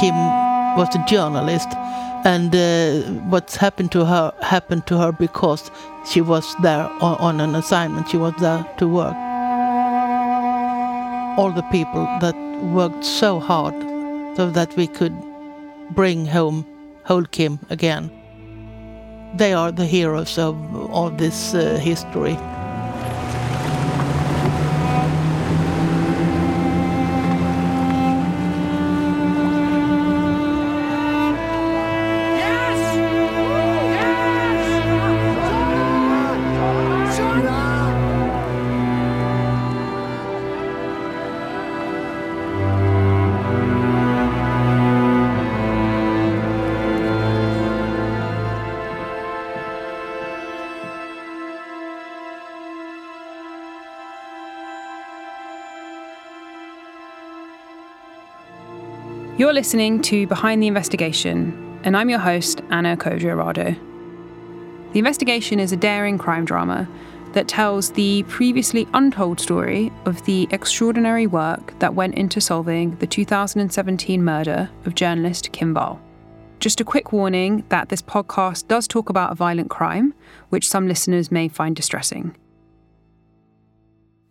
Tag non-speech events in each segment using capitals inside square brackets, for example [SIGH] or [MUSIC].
Kim was a journalist, and uh, what's happened to her happened to her because she was there on, on an assignment. She was there to work. All the people that worked so hard so that we could bring home whole Kim again. They are the heroes of, all this uh, history. You're listening to Behind the Investigation, and I'm your host, Anna Codrea-Rado. The Investigation is a daring crime drama that tells the previously untold story of the extraordinary work that went into solving the 2017 murder of journalist Kim Wall. Just a quick warning that this podcast does talk about a violent crime, which some listeners may find distressing.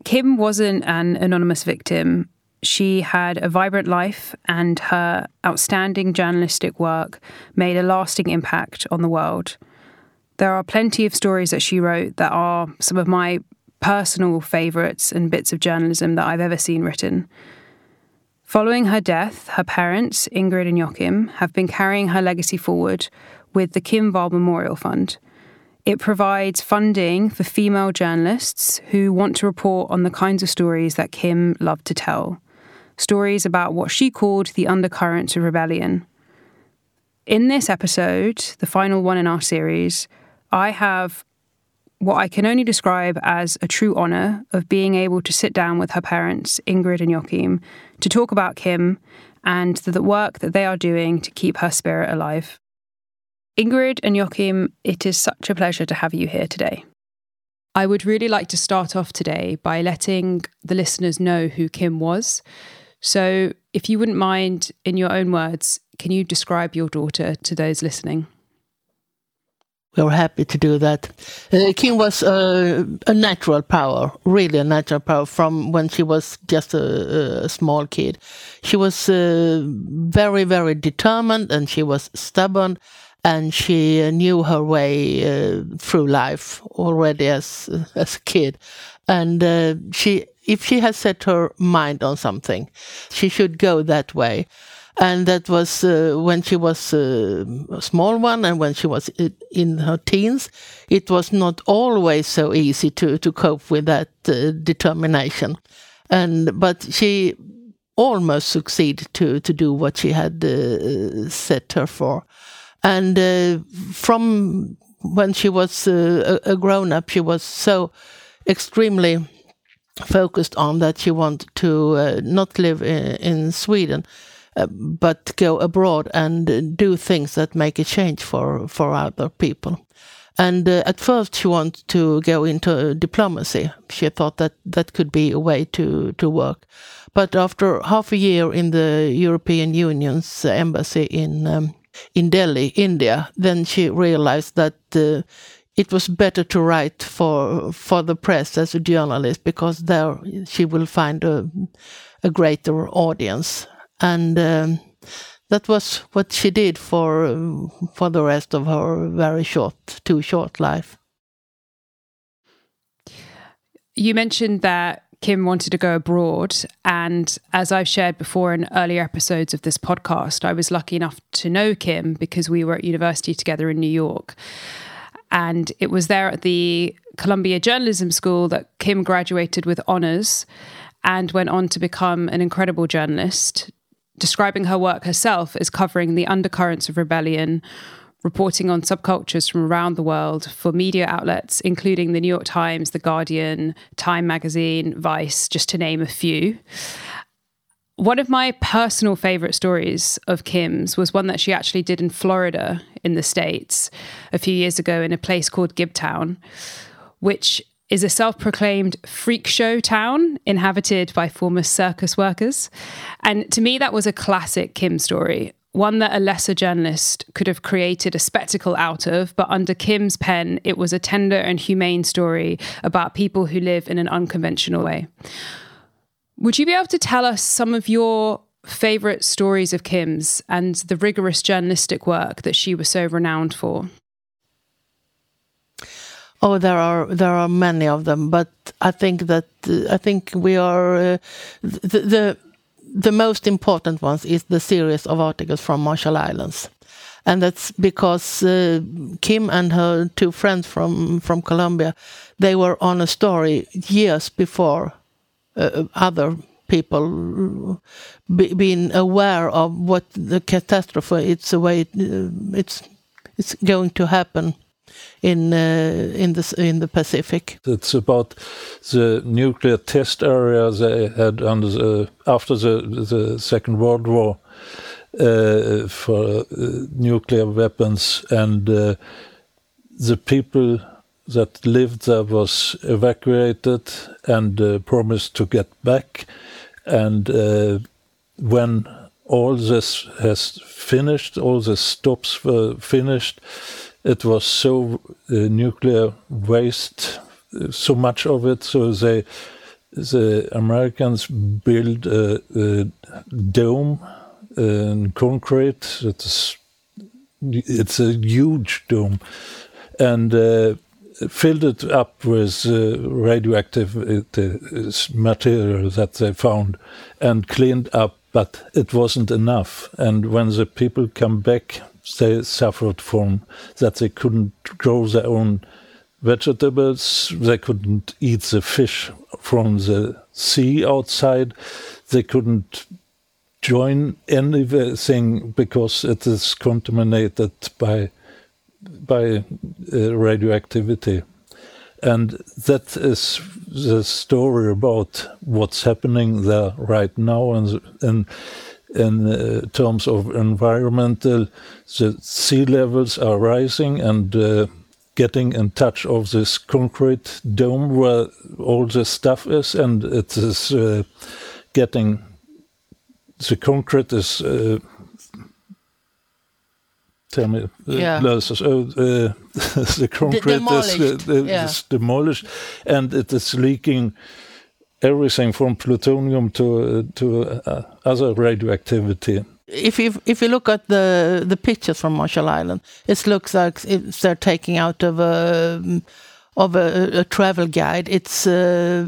Kim wasn't an anonymous victim she had a vibrant life, and her outstanding journalistic work made a lasting impact on the world. There are plenty of stories that she wrote that are some of my personal favourites and bits of journalism that I've ever seen written. Following her death, her parents, Ingrid and Joachim, have been carrying her legacy forward with the Kim Wall Memorial Fund. It provides funding for female journalists who want to report on the kinds of stories that Kim loved to tell stories about what she called the undercurrents of rebellion. In this episode, the final one in our series, I have what I can only describe as a true honour of being able to sit down with her parents, Ingrid and Joachim, to talk about Kim and the work that they are doing to keep her spirit alive. Ingrid and Joachim, it is such a pleasure to have you here today. I would really like to start off today by letting the listeners know who Kim was, so, if you wouldn't mind, in your own words, can you describe your daughter to those listening? We're happy to do that. Uh, Kim was uh, a natural power, really a natural power from when she was just a, a small kid. She was uh, very, very determined and she was stubborn and she knew her way uh, through life already as, as a kid. And uh, she if she has set her mind on something, she should go that way. And that was uh, when she was uh, a small one, and when she was in her teens, it was not always so easy to, to cope with that uh, determination. And but she almost succeeded to to do what she had uh, set her for. And uh, from when she was uh, a, a grown up, she was so extremely focused on that she wanted to uh, not live in, in Sweden, uh, but go abroad and do things that make a change for for other people. And uh, at first, she wanted to go into diplomacy. She thought that that could be a way to to work. But after half a year in the European Union's embassy in um, in Delhi, India, then she realized that uh, it was better to write for for the press as a journalist because there she will find a, a greater audience and um, that was what she did for for the rest of her very short too short life you mentioned that Kim wanted to go abroad. And as I've shared before in earlier episodes of this podcast, I was lucky enough to know Kim because we were at university together in New York. And it was there at the Columbia Journalism School that Kim graduated with honors and went on to become an incredible journalist, describing her work herself as covering the undercurrents of rebellion, reporting on subcultures from around the world for media outlets, including the New York Times, The Guardian, Time Magazine, Vice, just to name a few. One of my personal favorite stories of Kim's was one that she actually did in Florida in the States a few years ago in a place called Gibtown, which is a self proclaimed freak show town inhabited by former circus workers. And to me, that was a classic Kim story. one that a lesser journalist could have created a spectacle out of, but under Kim's pen, it was a tender and humane story about people who live in an unconventional way. Would you be able to tell us some of your favorite stories of Kim's and the rigorous journalistic work that she was so renowned for? Oh, there are there are many of them, but I think that uh, I think we are uh, the, the the most important ones is the series of articles from Marshall Islands, and that's because uh, Kim and her two friends from from Columbia, they were on a story years before other people be, being aware of what the catastrophe it's a way uh, it's it's going to happen in uh, in the in the Pacific. It's about the nuclear test area they had under the, after the the Second World War uh, for uh, nuclear weapons, and uh, the people that lived there was evacuated and uh, promised to get back, and uh, when all this has finished, all the stops were finished it was so uh, nuclear waste, uh, so much of it. So they, the Americans built a, a dome in concrete. It's it's a huge dome, and uh, filled it up with uh, radioactive uh, material that they found, and cleaned up. But it wasn't enough. And when the people come back they suffered from that they couldn't grow their own vegetables, they couldn't eat the fish from the sea outside, they couldn't join anything because it is contaminated by by uh, radioactivity. And that is the story about what's happening there right now. And, in uh, terms of environmental, the sea levels are rising and uh, getting in touch of this concrete dome where all the stuff is, and it is uh, getting the concrete is. Uh, tell me, uh, yeah. uh, [LAUGHS] the concrete demolished. Is, uh, yeah. is demolished, and it is leaking everything from plutonium to to uh, other radioactivity. If you if you look at the the pictures from Marshall Island, it looks like it's they're taking out of a of a, a travel guide. It's uh,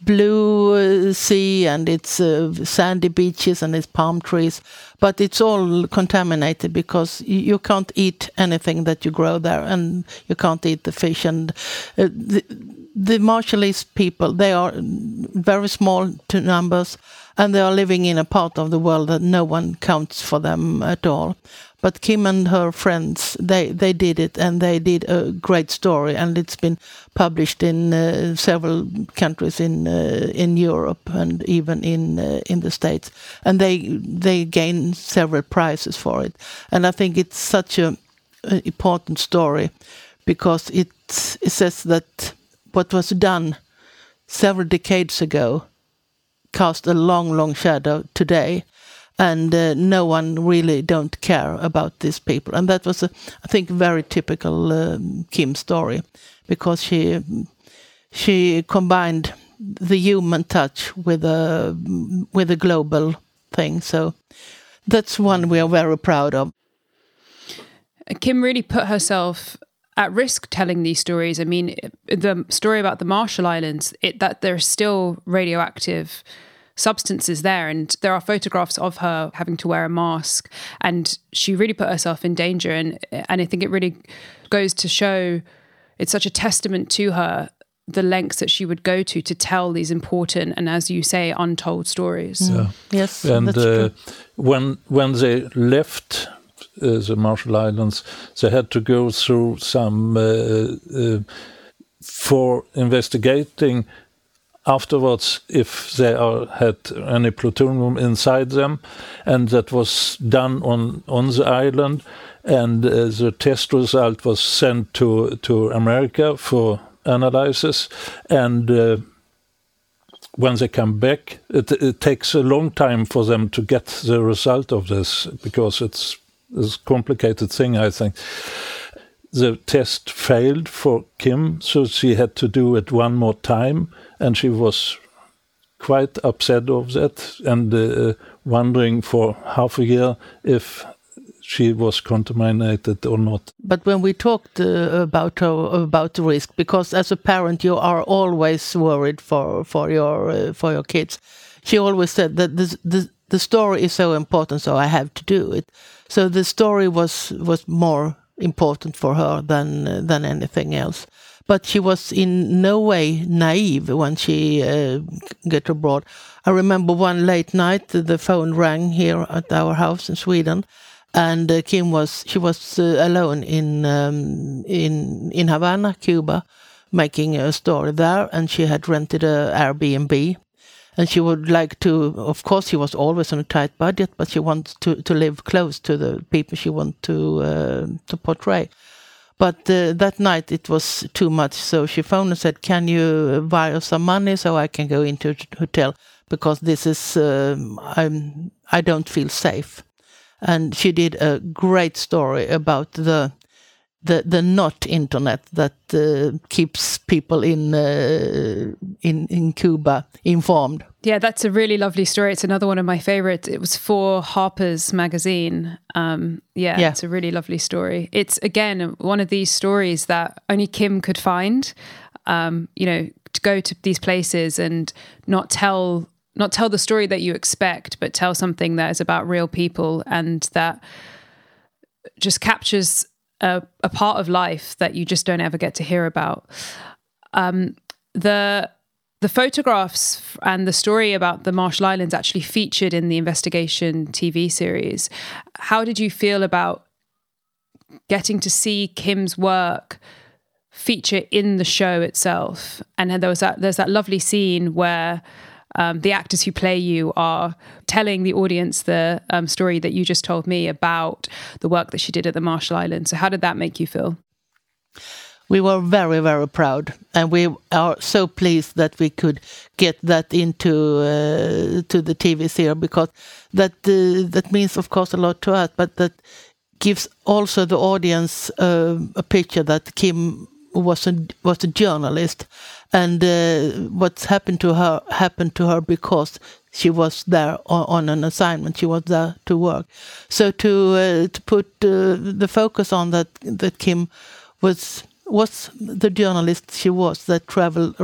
blue sea and it's uh, sandy beaches and it's palm trees, but it's all contaminated because you, can't eat anything that you grow there, and you can't eat the fish and uh, the, the Marshallese people, they are very small to numbers and they are living in a part of the world that no one counts for them at all. But Kim and her friends, they, they did it and they did a great story and it's been published in uh, several countries in uh, in Europe and even in uh, in the States. And they they gained several prizes for it. And I think it's such a, a important story because it it says that what was done several decades ago cast a long, long shadow today, and uh, no one really don't care about these people. And that was, a, I think, very typical um, Kim story, because she she combined the human touch with a with a global thing. So that's one we are very proud of. Kim really put herself at risk telling these stories. I mean, the story about the Marshall Islands, it, that there's still radioactive substances there, and there are photographs of her having to wear a mask, and she really put herself in danger. And and I think it really goes to show it's such a testament to her the lengths that she would go to to tell these important and, as you say, untold stories. Mm. Yeah. Yes, and uh, when when they left uh, the Marshall Islands, they had to go through some uh, uh, for investigating afterwards if they are, had any plutonium inside them, and that was done on on the island, and uh, the test result was sent to to America for analysis, and uh, when they come back, it, it, takes a long time for them to get the result of this because it's, it's a complicated thing, I think. The test failed for Kim, so she had to do it one more time, and she was quite upset of that and uh, wondering for half a year if she was contaminated or not. But when we talked uh, about her, about the risk, because as a parent you are always worried for for your uh, for your kids, she always said that the, the the story is so important, so I have to do it. So the story was was more important for her than uh, than anything else. But she was in no way naive when she uh, got abroad. I remember one late night the phone rang here at our house in Sweden, and uh, Kim was she was uh, alone in um, in in Havana, Cuba, making a story there, and she had rented a Airbnb, and she would like to. Of course, she was always on a tight budget, but she wants to to live close to the people she wants to uh, to portray. But uh, that night it was too much, so she phoned and said, "Can you wire some money so I can go into a hotel because this is um, I'm I don't feel safe." and she did a great story about the the the not internet that uh, keeps people in uh, in in Cuba informed. Yeah, that's a really lovely story. It's another one of my favorites. It was for Harper's Magazine. Um, yeah, yeah, it's a really lovely story. It's again one of these stories that only Kim could find. Um, you know, to go to these places and not tell not tell the story that you expect, but tell something that is about real people and that just captures a, a part of life that you just don't ever get to hear about. Um, the the photographs and the story about the Marshall Islands actually featured in the investigation TV series. How did you feel about getting to see Kim's work feature in the show itself? And there was that there's that lovely scene where um, the actors who play you are telling the audience the um, story that you just told me about the work that she did at the Marshall Islands. So, how did that make you feel? We were very, very proud, and we are so pleased that we could get that into uh, to the TV series because that uh, that means, of course, a lot to us, but that gives also the audience uh, a picture that Kim was a was a journalist, and uh, what's happened to her happened to her because she was there on, on an assignment. She was there to work. So to uh, to put uh, the focus on that that Kim was was the journalist she was that traveled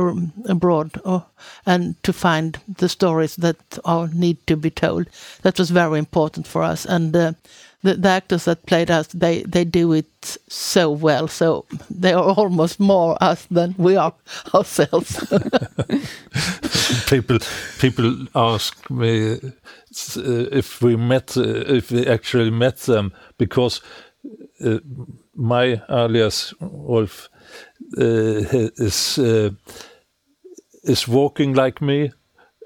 abroad or, uh, and to find the stories that are need to be told. That was very important for us and. The, the, actors that played us, they, they do it so well. So they are almost more us than we are [LAUGHS] ourselves. [LAUGHS] people people ask me uh, if we met, uh, if we actually met them, because uh, my alias Rolf uh, is uh, is walking like me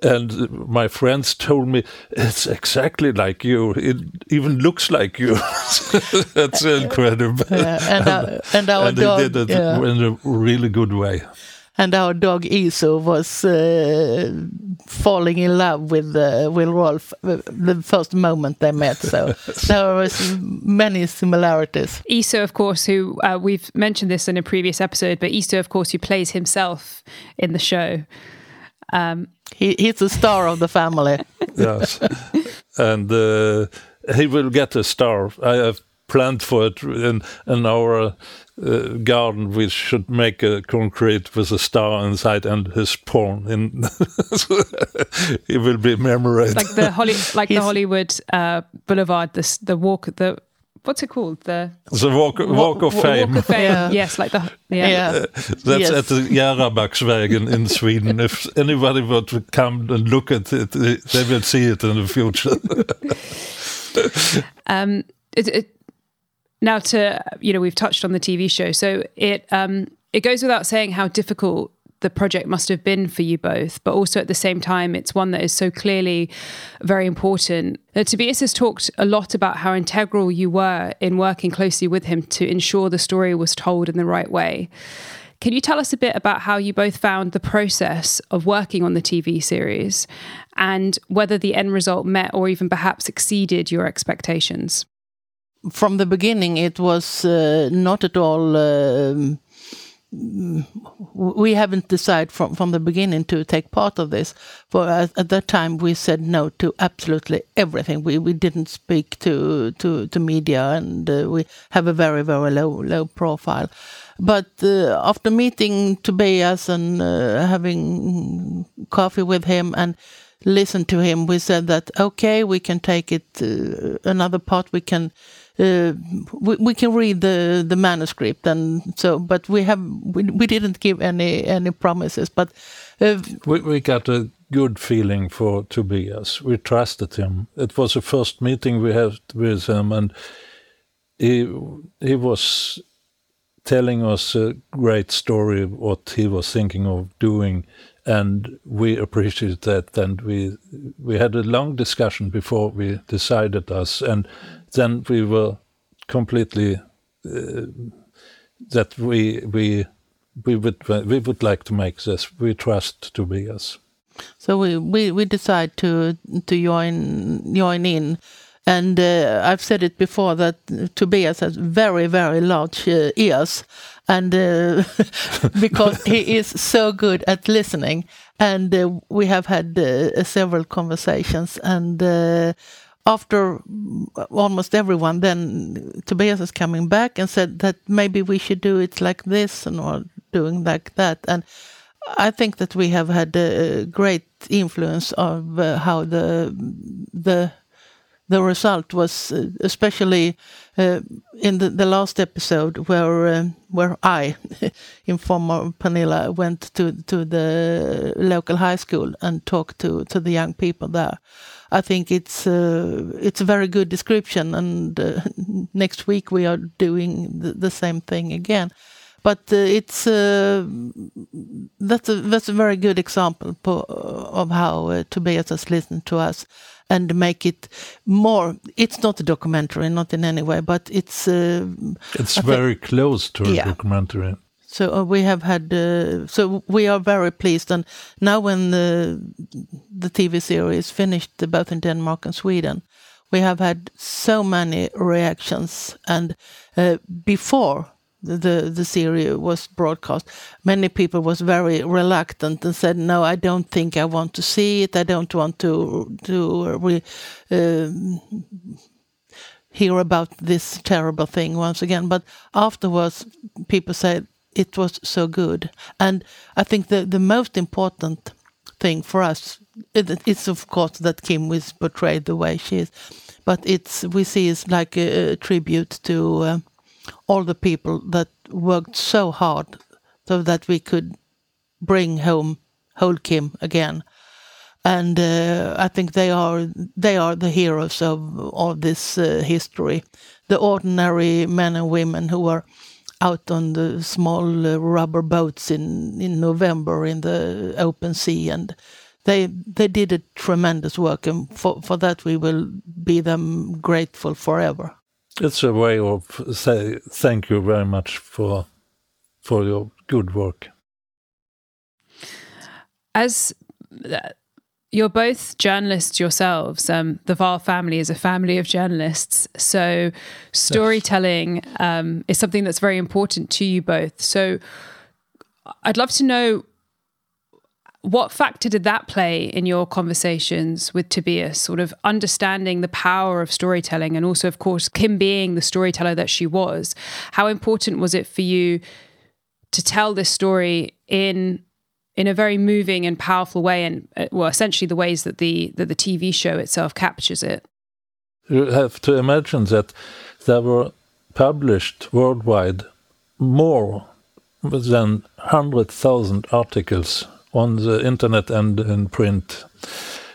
and my friends told me it's exactly like you. It even looks like you. [LAUGHS] That's incredible. Yeah, [LAUGHS] and, our, and our and dog did it yeah. in a really good way. And our dog Iso was uh, falling in love with uh, with Rolf uh, the first moment they met. [LAUGHS] So there was many similarities. Iso, of course, who uh, we've mentioned this in a previous episode, but Iso, of course, who plays himself in the show. Um, he, he's the star of the family. [LAUGHS] yes, and uh, he will get a star. I have planned for it in in our uh, garden. We should make a concrete with a star inside and his porn. In [LAUGHS] he will be memorized like the Holly, like the Hollywood uh, Boulevard. The the walk the what's it called? The the walk, walk of fame. Walk of fame. Yeah. Yes, like the yeah. yeah. Uh, that's yes. at the Jarabaksvägen in Sweden. if anybody would come and look at it, they will see it in the future. [LAUGHS] um, it, it, now to you know we've touched on the TV show, so it um, it goes without saying how difficult the project must have been for you both, but also at the same time, it's one that is so clearly very important. Now, Tobias has talked a lot about how integral you were in working closely with him to ensure the story was told in the right way. Can you tell us a bit about how you both found the process of working on the TV series and whether the end result met or even perhaps exceeded your expectations? From the beginning, it was uh, not at all. Um, we haven't decided from, from the beginning to take part of this. For at, at, that time, we said no to absolutely everything. We we didn't speak to to, to media, and uh, we have a very very low low profile. But uh, after meeting Tobias and uh, having coffee with him and listen to him, we said that okay, we can take it uh, another part. We can uh, we, we can read the the manuscript and so but we have we, we didn't give any any promises but uh, we, we got a good feeling for Tobias. We trusted him. It was the first meeting we had with him and he he was telling us a great story what he was thinking of doing and we appreciated that and we we had a long discussion before we decided us and then we were completely uh, that we we we would we would like to make this. We trust Tobias. So we we, we decide to to join join in. And uh, I've said it before that Tobias has very, very large uh, ears, and uh, [LAUGHS] because he is so good at listening, and uh, we have had uh, several conversations, and after almost everyone, then Tobias is coming back and said that maybe we should do it like this and or doing like that. And I think that we have had a great influence of uh, how the the the result was, uh, especially uh, in the, the last episode where uh, where I, [LAUGHS] in form of Pernilla, went to to the local high school and talked to to the young people there. I think it's uh, it's a very good description. And uh, [LAUGHS] next week we are doing the, the same thing again. But uh, it's that's a that's a very good example of how uh, Tobias has listened to us and make it more. It's not a documentary, not in any way, but it's uh, it's very close to a yeah. documentary. So uh, we have had, uh, so we are very pleased. And now, when the the TV series finished, both in Denmark and Sweden, we have had so many reactions. And uh, before the the series was broadcast, many people was very reluctant and said, "No, I don't think I want to see it. I don't want to to re, uh, hear about this terrible thing once again." But afterwards, people said it was so good. And I think the, the most important thing for us it's of course that Kim was portrayed the way she is, but it's we see it's like a, a tribute to uh, all the people that worked so hard so that we could bring home whole Kim again. And uh, I think they are they are the heroes of all this uh, history, the ordinary men and women who were out on the small uh, rubber boats in in November in the open sea, and they they did a tremendous work, and for for that we will be them grateful forever. It's a way of say thank you very much for for your good work. As you're both journalists yourselves. Um, the Wall family is a family of journalists. So, storytelling um, is something that's very important to you both. So, I'd love to know what factor did that play in your conversations with Tobias, sort of understanding the power of storytelling and also, of course, Kim being the storyteller that she was? How important was it for you to tell this story in in a very moving and powerful way, and uh, well, essentially the ways that the that the TV show itself captures it. You have to imagine that there were published worldwide more than hundred thousand articles on the internet and in print,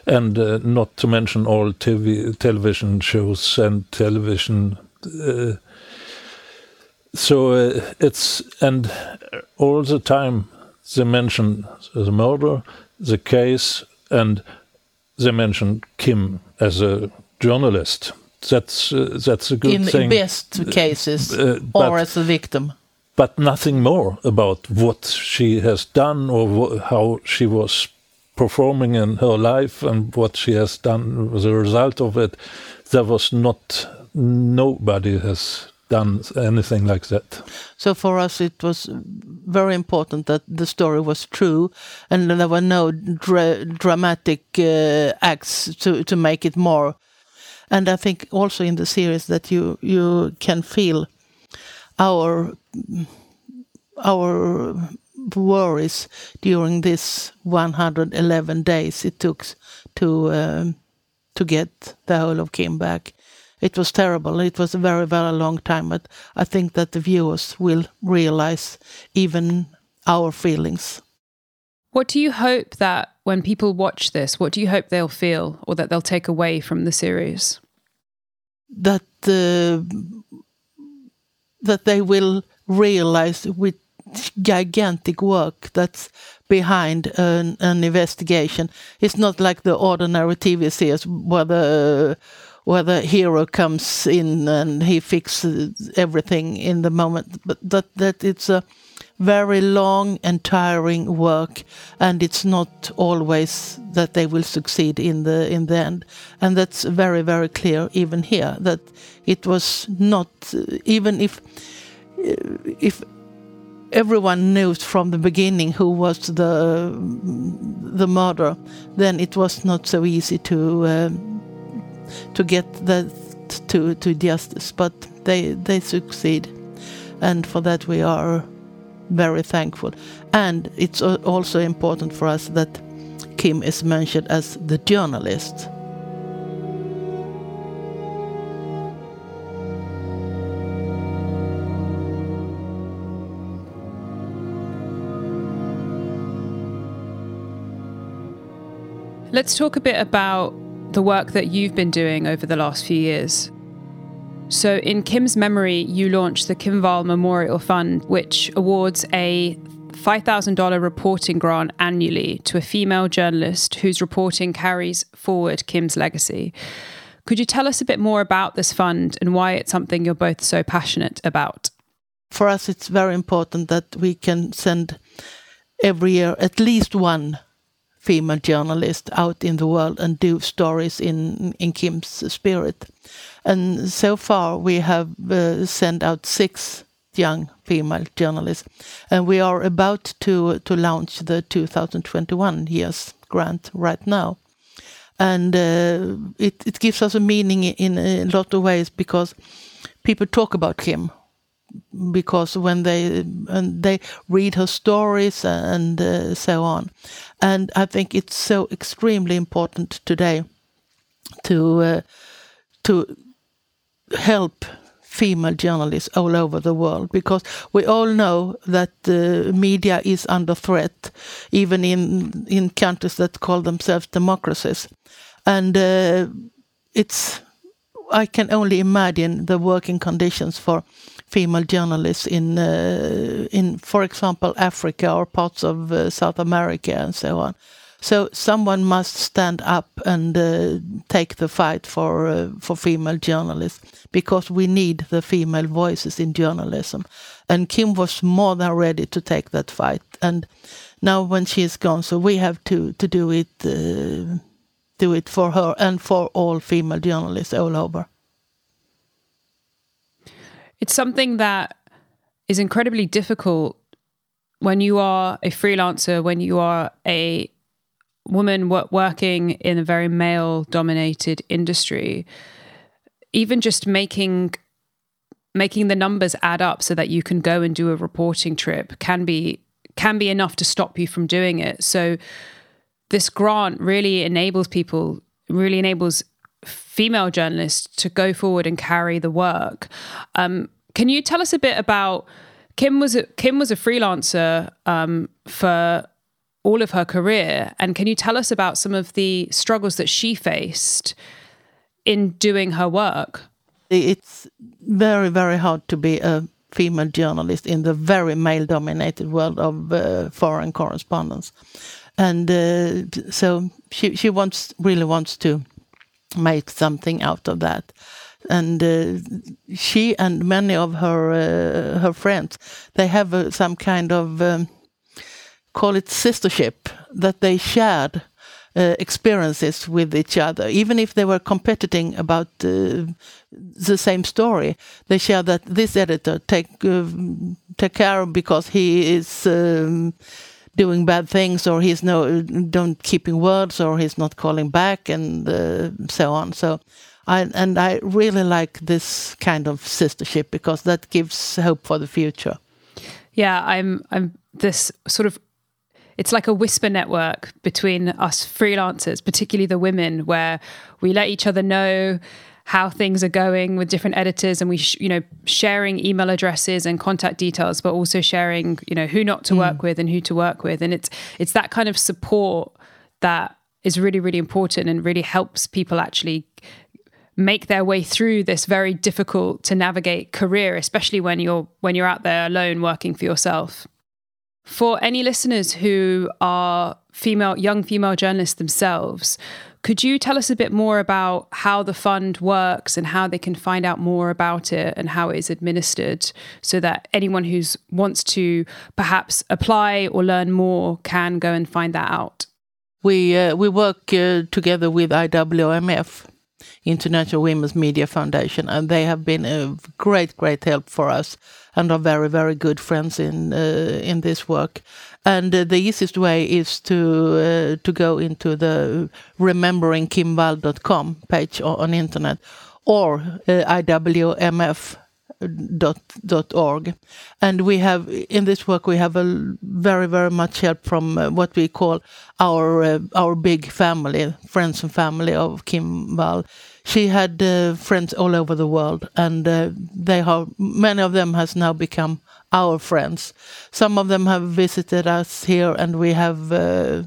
and uh, not to mention all TV television shows and television. Uh, so uh, it's and all the time they mention the murder, the case, and they mention Kim as a journalist. That's uh, that's a good in thing. In the best cases, uh, or as a victim. But nothing more about what she has done or how she was performing in her life and what she has done as a result of it. There was not, nobody has done anything like that. So for us, it was very important that the story was true, and there were no dra dramatic uh, acts to to make it more. And I think also in the series that you you can feel our our worries during this 111 days it took to um, to get the whole of Kim back it was terrible. It was a very, very long time, but I think that the viewers will realize even our feelings. What do you hope that when people watch this, what do you hope they'll feel or that they'll take away from the series? That uh, that they will realize with gigantic work that's behind an, an investigation. It's not like the ordinary TV series where the where the hero comes in and he fixes everything in the moment, but that that it's a very long and tiring work, and it's not always that they will succeed in the in the end, and that's very very clear even here that it was not even if if everyone knew from the beginning who was the the murderer, then it was not so easy to. Um, to get that to to justice, but they they succeed, and for that we are very thankful. And it's also important for us that Kim is mentioned as the journalist. Let's talk a bit about the work that you've been doing over the last few years. So, in Kim's memory, you launched the Kim Wall Memorial Fund, which awards a $5,000 reporting grant annually to a female journalist whose reporting carries forward Kim's legacy. Could you tell us a bit more about this fund and why it's something you're both so passionate about? For us, it's very important that we can send every year at least one female journalist out in the world and do stories in in Kim's spirit. And so far, we have uh, sent out six young female journalists, and we are about to to launch the 2021 year's grant right now. And uh, it, it gives us a meaning in a lot of ways because people talk about Kim because when they and they read her stories and uh, so on and i think it's so extremely important today to uh, to help female journalists all over the world because we all know that the media is under threat even in in countries that call themselves democracies and uh, it's I can only imagine the working conditions for female journalists in, uh, in, for example, Africa or parts of uh, South America and so on. So someone must stand up and uh, take the fight for uh, for female journalists because we need the female voices in journalism. And Kim was more than ready to take that fight. And now when she is gone, so we have to to do it uh, do it for her and for all female journalists all over. It's something that is incredibly difficult when you are a freelancer, when you are a woman working in a very male dominated industry. Even just making making the numbers add up so that you can go and do a reporting trip can be can be enough to stop you from doing it. So this grant really enables people really enables female journalists to go forward and carry the work. Um, can you tell us a bit about Kim was a, Kim was a freelancer um, for all of her career, and can you tell us about some of the struggles that she faced in doing her work? It's very very hard to be a female journalist in the very male-dominated world of uh, foreign correspondence, and uh, so she she wants really wants to make something out of that. And uh, she and many of her uh, her friends they have uh, some kind of um, call it sistership that they shared uh, experiences with each other even if they were competing about uh, the same story they share that this editor take uh, take care because he is um, doing bad things or he's no don't keeping words or he's not calling back and so on so I, and I really like this kind of sistership because that gives hope for the future. Yeah, I'm I'm this sort of it's like a whisper network between us freelancers, particularly the women, where we let each other know how things are going with different editors and we sh- you know sharing email addresses and contact details but also sharing you know who not to mm. work with and who to work with and it's it's that kind of support that is really really important and really helps people actually make their way through this very difficult to navigate career especially when you're when you're out there alone working for yourself for any listeners who are female young female journalists themselves could you tell us a bit more about how the fund works and how they can find out more about it and how it is administered so that anyone who wants to perhaps apply or learn more can go and find that out? We uh, we work uh, together with IWMF International Women's Media Foundation, and they have been a great, great help for us, and are very, very good friends in uh, in this work. And uh, the easiest way is to uh, to go into the rememberingkimwall.com page on, on internet, or uh, IWMF dot dot org. And we have in this work we have a very very much help from uh, what we call our uh, our big family friends and family of Kim she had uh, friends all over the world, and uh, they have many of them has now become our friends. Some of them have visited us here, and we have uh,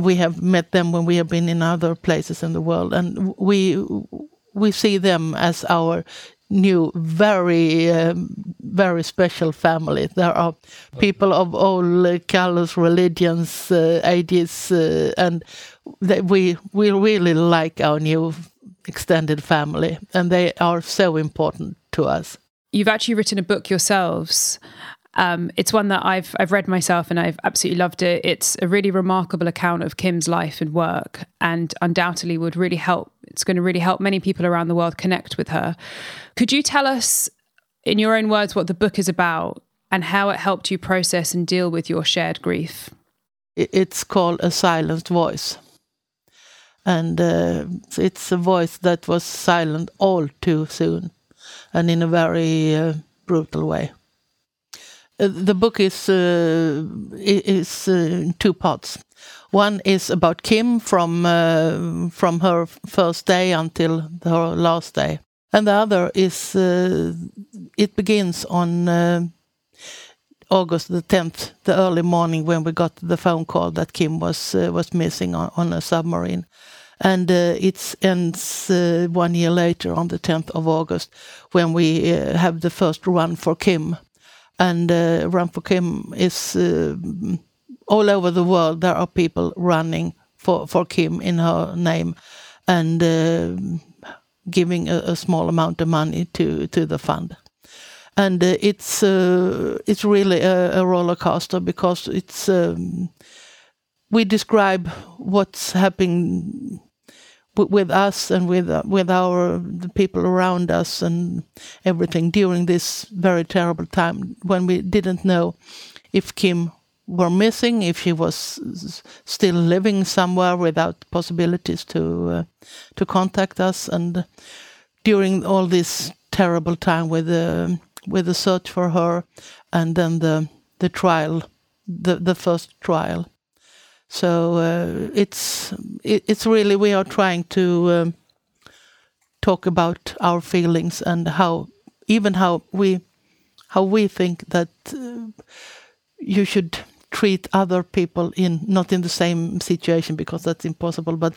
we have met them when we have been in other places in the world, and we we see them as our new, very, um, very special family. There are people of all uh, colors, religions, uh, ages, uh, and we we really like our new extended family, and they are so important to us. You've actually written a book yourselves. Um, it's one that I've I've read myself and I've absolutely loved it. It's a really remarkable account of Kim's life and work, and undoubtedly would really help. It's going to really help many people around the world connect with her. Could you tell us, in your own words, what the book is about and how it helped you process and deal with your shared grief? It's called A Silenced Voice and uh, it's a voice that was silent all too soon and in a very uh, brutal way. Uh, the book is uh, is uh, in two parts. One is about Kim from uh, from her first day until her last day, and the other is it begins on August the 10th, the early morning when we got the phone call that Kim was uh, was missing on, on, a submarine, and uh, it ends uh, one year later on the 10th of August when we uh, have the first run for Kim, and uh, run for Kim is uh, all over the world. There are people running for for Kim in her name, and giving a, a small amount of money to to the fund and uh, it's uh, it's really a, a, roller coaster because it's um, we describe what's happening with us and with uh, with our the people around us and everything during this very terrible time when we didn't know if Kim were missing, if she was still living somewhere without possibilities to uh, to contact us, and during all this terrible time with the with the search for her, and then the the trial, the the first trial. So uh, it's it, it's really we are trying to um, talk about our feelings and how even how we how we think that uh, you should treat other people in not in the same situation because that's impossible. But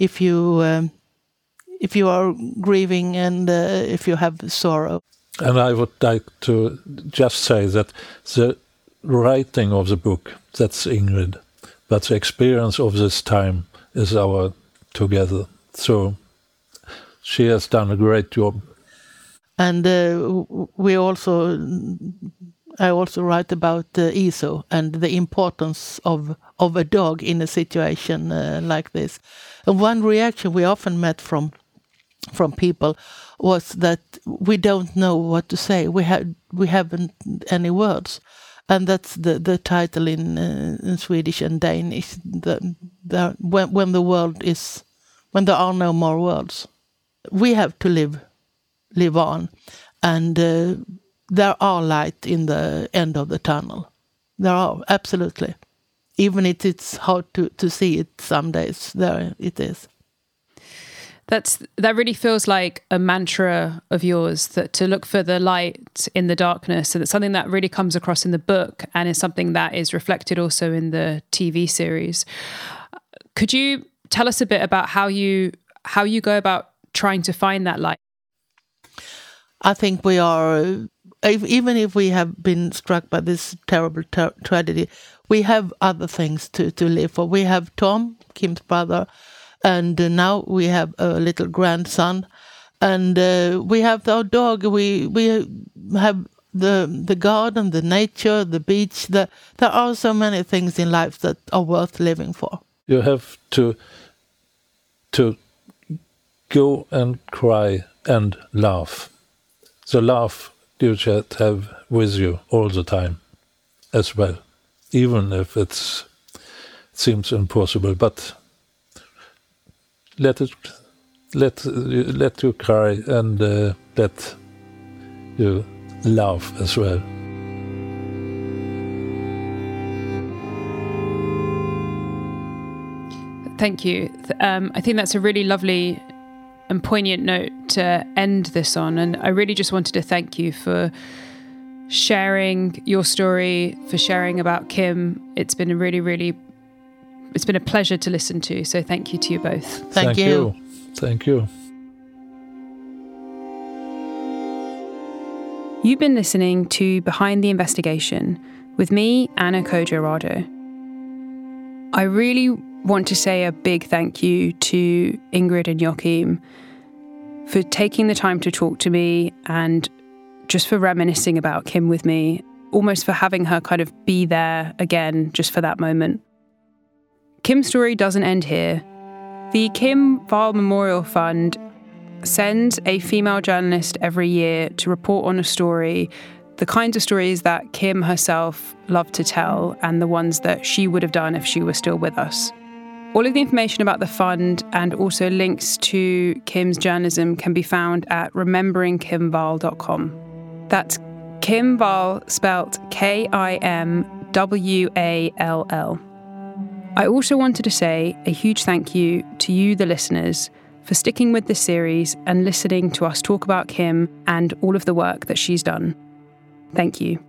if you um, if you are grieving and uh, if you have sorrow, and I would like to just say that the writing of the book, that's Ingrid, but the experience of this time is our together. So she has done a great job and uh, we also I also write about uh, Iso and the importance of of a dog in a situation uh, like this. And one reaction we often met from from people was that we don't know what to say. We have we haven't any words, and that's the the title in uh, in Swedish and Danish. The, the when when the world is when there are no more worlds, we have to live live on, and uh, there are light in the end of the tunnel. There are absolutely, even if it's hard to to see it some days. There it is that's that really feels like a mantra of yours that to look for the light in the darkness. And it's something that really comes across in the book and is something that is reflected also in the TV series. Could you tell us a bit about how you how you go about trying to find that light? I think we are even if we have been struck by this terrible ter- tragedy we have other things to to live for. We have Tom Kim's brother and uh, now we have a little grandson, and uh, we have our dog. We we have the the garden, the nature, the beach. The, there are so many things in life that are worth living for. You have to to go and cry and laugh. The laugh you should have with you all the time, as well, even if it seems impossible. But let it let let you cry and uh, let you laugh as well. Thank you. Um, I think that's a really lovely and poignant note to end this on. And I really just wanted to thank you for sharing your story, for sharing about Kim. It's been a really, really it's been a pleasure to listen to. So thank you to you both. Thank, thank you. you. Thank you. You've been listening to Behind the Investigation with me, Anna Kojarado. I really want to say a big thank you to Ingrid and Joachim for taking the time to talk to me and just for reminiscing about Kim with me, almost for having her kind of be there again just for that moment. Kim's story doesn't end here. The Kim Wall Memorial Fund sends a female journalist every year to report on a story, the kinds of stories that Kim herself loved to tell, and the ones that she would have done if she were still with us. All of the information about the fund and also links to Kim's journalism can be found at rememberingkimwall.com. That's Kim Wall spelt K I M W A L L. I also wanted to say a huge thank you to you, the listeners, for sticking with this series and listening to us talk about Kim and all of the work that she's done. Thank you.